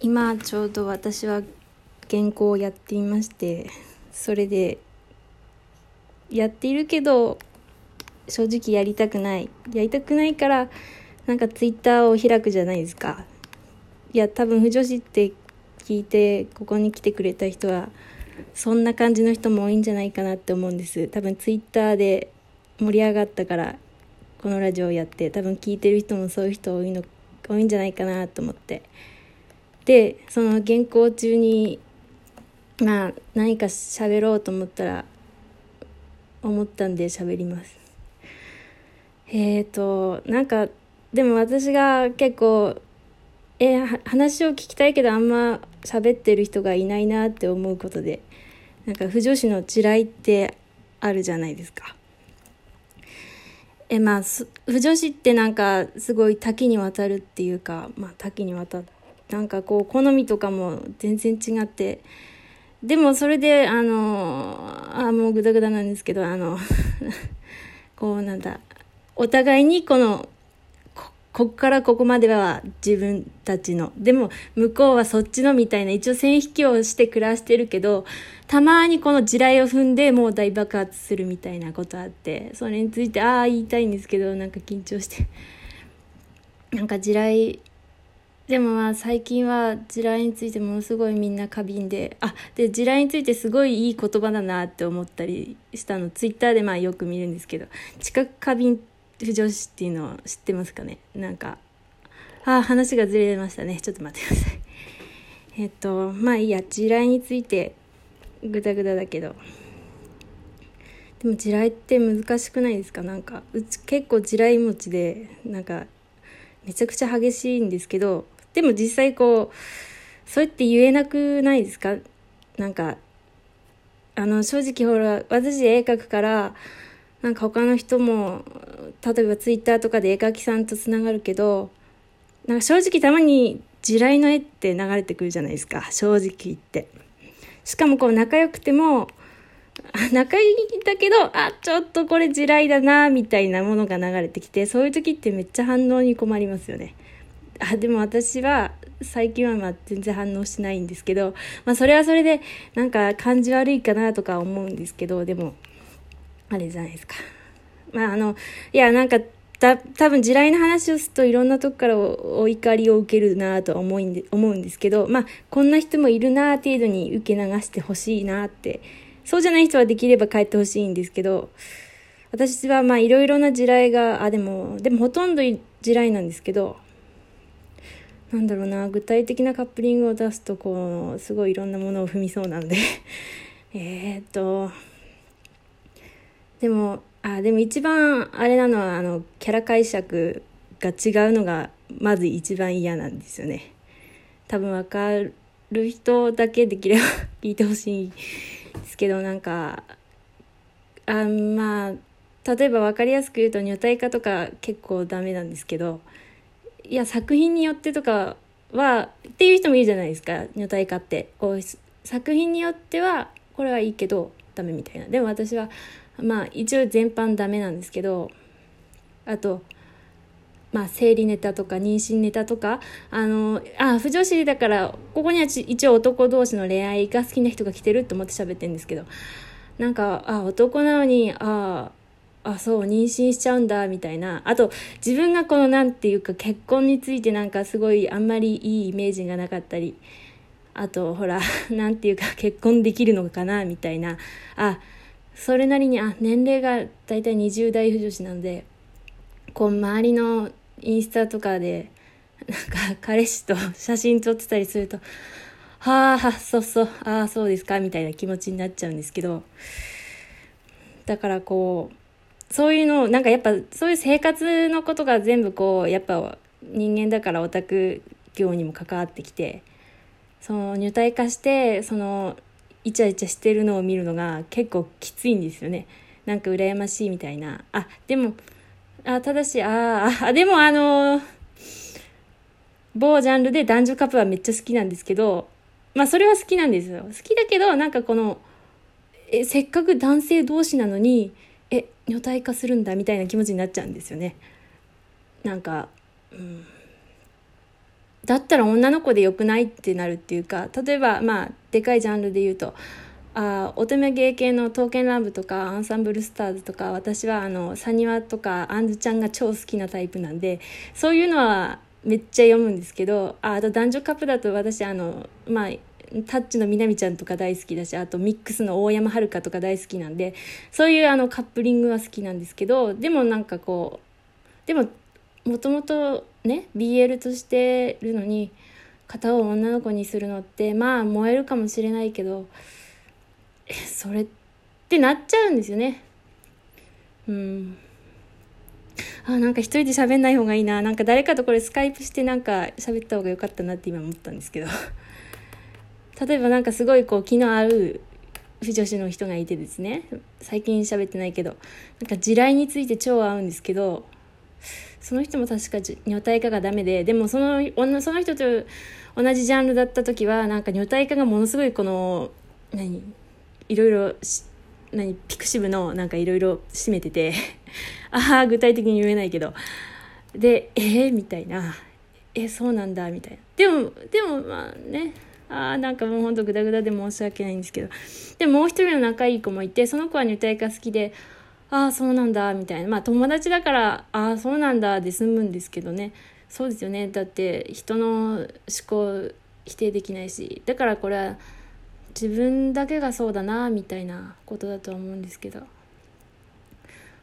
今ちょうど私は原稿をやっていましてそれでやっているけど正直やりたくない。やりたくないからなんかツイッターを開くじゃないですか。いや多分不女子って聞いてここに来てくれた人はそんな感じの人も多いんじゃないかなって思うんです。多分ツイッターで盛り上がったからこのラジオをやって多分聞いてる人もそういう人多いの多いんじゃないかなと思って。でその原稿中にまあ何か喋ろうと思ったら思ったんで喋ります。えっ、ー、となんかでも私が結構え話を聞きたいけどあんま喋ってる人がいないなって思うことでなんか不女子の地雷ってあるじゃないですか。えまあ不女子ってなんかすごい多岐にわたるっていうかまあ多岐にわたってなんかこう好みとかも全然違ってでもそれであのあもうグダグダなんですけどあの こうなんだお互いにこのこっからここまでは自分たちの。でも、向こうはそっちのみたいな、一応線引きをして暮らしてるけど、たまにこの地雷を踏んでもう大爆発するみたいなことあって、それについて、ああ、言いたいんですけど、なんか緊張して。なんか地雷、でもまあ最近は地雷についてものすごいみんな過敏で、あ、で、地雷についてすごいいい言葉だなって思ったりしたの、ツイッターでまあよく見るんですけど、知覚過敏不女子っていうのを知ってますかね？なんかあ話がずれましたね。ちょっと待ってください。えっとまあいいや。地雷についてグダグダだけど。でも地雷って難しくないですか？なんかうち結構地雷持ちでなんかめちゃくちゃ激しいんですけどでも実際こうそうやって言えなくないですか？なんかあの正直ほら私絵描くからなんか他の人も例えばツイッターとかで絵描きさんとつながるけどなんか正直たまに地雷の絵って流れてくるじゃないですか正直言って。しかもこう仲良くても 仲いいんだけどあちょっとこれ地雷だなみたいなものが流れてきてそういう時ってめっちゃ反応に困りますよね。あでも私は最近はまあ全然反応しないんですけど、まあ、それはそれでなんか感じ悪いかなとか思うんですけどでもあれじゃないですか。まああの、いやなんか、た多分地雷の話をするといろんなとこからお怒りを受けるなと思うんで思うんですけど、まあこんな人もいるな程度に受け流してほしいなって、そうじゃない人はできれば帰ってほしいんですけど、私はまあいろいろな地雷が、あ、でも、でもほとんど地雷なんですけど、なんだろうな、具体的なカップリングを出すと、こう、すごいいろんなものを踏みそうなんで。えっと、でもあでも一番あれなのはあのキャラ解釈が違うのがまず一番嫌なんですよね。多分分かる人だけできれば聞いてほしいですけどなんかあまあ例えば分かりやすく言うと女体化とか結構ダメなんですけどいや作品によってとかはっていう人もいるじゃないですか。女体化って。こう作品によってはこれはいいけどダメみたいな。でも私はまあ一応全般ダメなんですけどあとまあ生理ネタとか妊娠ネタとかあのあ不女子だからここには一応男同士の恋愛が好きな人が来てると思って喋ってるんですけど。なんかあ男なのにああそう妊娠しちゃうんだみたいな。あと自分がこの何て言うか結婚についてなんかすごいあんまりいいイメージがなかったり。あとほら 何て言うか結婚できるのかなみたいな。あそれなりにあ年齢が大体20代不女子なのでこう周りのインスタとかでなんか彼氏と写真撮ってたりするとはあそうそうああそうですかみたいな気持ちになっちゃうんですけど。だからこうそういうのなんかやっぱそういう生活のことが全部こうやっぱ人間だからオタク業にも関わってきてその入隊化してそのイチャイチャしてるのを見るのが結構きついんですよね。なんか羨ましいみたいな。あでもあただしああでもあの某ジャンルで男女カップはめっちゃ好きなんですけどまあそれは好きなんですよ。好きだけどなんかこのえせっかく男性同士なのにえ女体化するんだみたいな気持ちになっちゃうんですよね。なんかうん。だったら女の子でよくないってなるっていうか例えばまあでかいジャンルで言うとあ乙女芸系の「刀剣乱舞」とか「アンサンブルスターズ」とか私はあのサニワとかアンズちゃんが超好きなタイプなんでそういうのはめっちゃ読むんですけどああと男女カップだと私あのまあタッチのみなみちゃんとか大好きだしあとミックスの大山遥とか大好きなんでそういうあのカップリングは好きなんですけどでもなんかこうでももともとね BL としてるのに片方女の子にするのってまあ燃えるかもしれないけどそれってなっちゃうんですよね。うん。あなんか一人で喋んない方がいいな。なんか誰かとこれスカイプしてなんか喋った方が良かったなって今思ったんですけど。例えばなんかすごいこう気の合う女子の人がいてですね。最近喋ってないけど。なんか地雷について超合うんですけど。その人も確か女体化がダメで。でもそのその人と同じジャンルだった時はなんか女体化がものすごいこの何？いろいろ何？ピクシブのなんかいろいろ占めてて。ああ具体的に言えないけど。でえー、みたいな。えそうなんだみたいな。でもでもまあね。ああなんかもうほんとグダグダで申し訳ないんですけど。でもう一人の仲いい子もいてその子は女体化好きでああそうなんだみたいな。まあ友達だからああそうなんだで済むんですけどね。そうですよね。だって人の思考否定できないし。だからこれは自分だけがそうだなみたいなことだとは思うんですけど。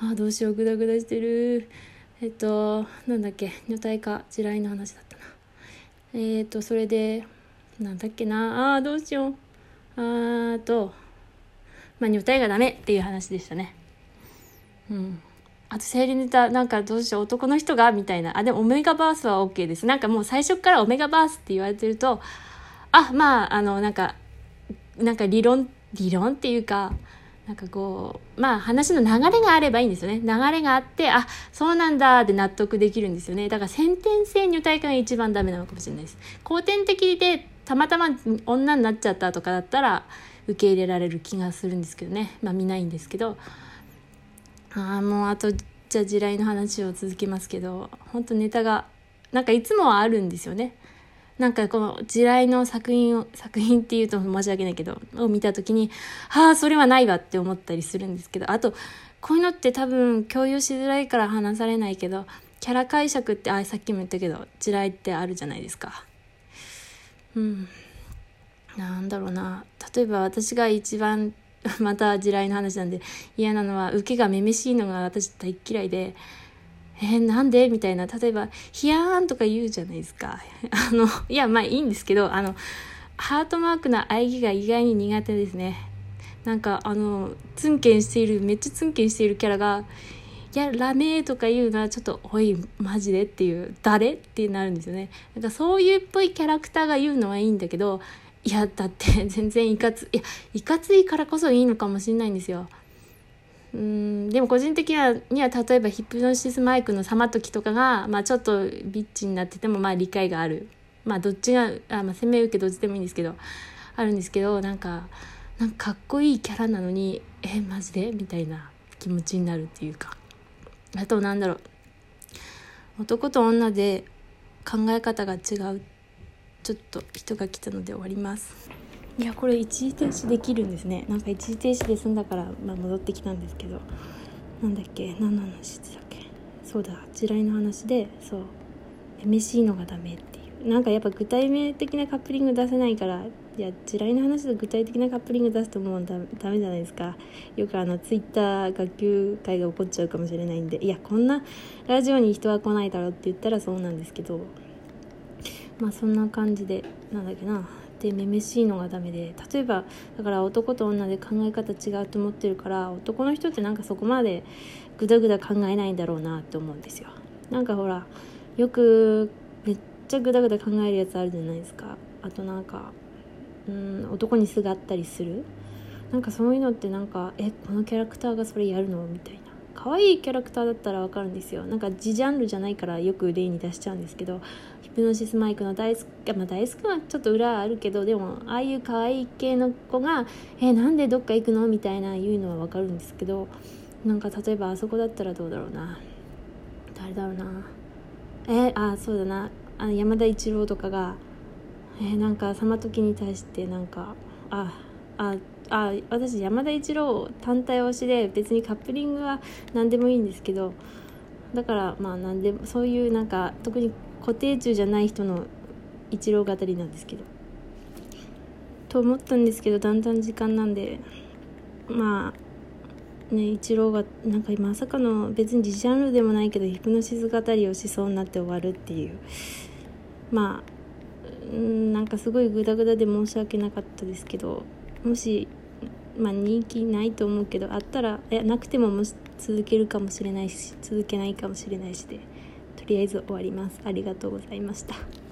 ああどうしようグダグダしてる。えっとなんだっけ。女体化地雷の話だったな。えっとそれでなんだっけな。ああどうしよう。あとまあ女体がダメっていう話でしたね。うん。あと生理ネタなんかどうしよう。男の人が？みたいな。あでもオメガバースは OK です。なんかもう最初からオメガバースって言われてるとあまああのなんかなんか理論理論っていうかなんかこうまあ話の流れがあればいいんですよね。流れがあってあそうなんだって納得できるんですよね。だから先天性女体化が一番ダメなのかもしれないです。後天的でたまたま女になっちゃったとかだったら受け入れられる気がするんですけどね。まあ見ないんですけど。ああもうあとじゃあ地雷の話を続けますけど本当ネタがなんかいつもはあるんですよね。なんかこの地雷の作品を、作品っていうと申し訳ないけど、を見た時に、はあ、それはないわって思ったりするんですけど、あと、こういうのって多分共有しづらいから話されないけど、キャラ解釈って、あ、さっきも言ったけど、地雷ってあるじゃないですか。うん。なんだろうな。例えば私が一番、また地雷の話なんで嫌なのは、受けがめめしいのが私大嫌いで、えー、なんで？みたいな、例えば、ヒヤーンとか言うじゃないですか。あの、いや、まあいいんですけど、あの、ハートマークの喘ぎが意外に苦手ですね。なんか、あの、ツンケンしている、めっちゃツンケンしているキャラが、いや、ラメーとか言うのはちょっと、おい、マジでっていう、誰？ってなるんですよね。なんかそういうっぽいキャラクターが言うのはいいんだけど、いや、だって全然いかつ、いや、いかついからこそいいのかもしれないんですよ。うん。でも個人的にはには例えばヒプノシスマイクのサマトキとかが、まあ、ちょっとビッチになっててもまあ理解がある。まあどっちがあ、まあ、攻め受けどっちでもいいんですけどあるんですけどなんかなんかかっこいいキャラなのにえマジでみたいな気持ちになるっていうか。あとなんだろう。男と女で考え方が違う。ちょっと人が来たので終わります。いやこれ一時停止できるんですね。なんか一時停止で済んだから、まあ、戻ってきたんですけど。なんだっけ？何の話だっけ？そうだ地雷の話でそう。MC のがダメっていう。なんかやっぱ具体名的なカップリング出せないからいや地雷の話で具体的なカップリング出すともうダメじゃないですか。よくあのツイッター学級会が起こっちゃうかもしれないんで。いやこんなラジオに人は来ないだろうって言ったらそうなんですけど。まあそんな感じでなんだっけな。ってめめしいのがダメで例えばだから男と女で考え方違うと思ってるから男の人ってなんかそこまでグダグダ考えないんだろうなって思うんですよ。なんかほらよくめっちゃグダグダ考えるやつあるじゃないですか。あとなんかうん男にすがったりする。なんかそういうのってなんかえこのキャラクターがそれやるの？みたいな。可愛いキャラクターだったらわかるんですよ。なんか自ジャンルじゃないからよく例に出しちゃうんですけどヒプノシスマイクの大好き、まあ、大好きはちょっと裏あるけどでもああいう可愛い系の子が「えなんでどっか行くの?」みたいな言うのはわかるんですけどなんか例えばあそこだったらどうだろうな。誰だろうな。えー、あそうだな。あ山田一郎とかが、えー、なんかその時に対してなんかあああ私山田一郎単体推しで別にカップリングは何でもいいんですけどだからまあ何でもそういうなんか特に固定中じゃない人の一郎語りなんですけど。と思ったんですけどだんだん時間なんでまあね一郎がなんかまさかの別にジャンルでもないけどヒプノシス語りをしそうになって終わるっていう。まあなんかすごいグダグダで申し訳なかったですけどもしまあ人気ないと思うけどあったらいやなくてもも続けるかもしれないし続けないかもしれないしでとりあえず終わります。ありがとうございました。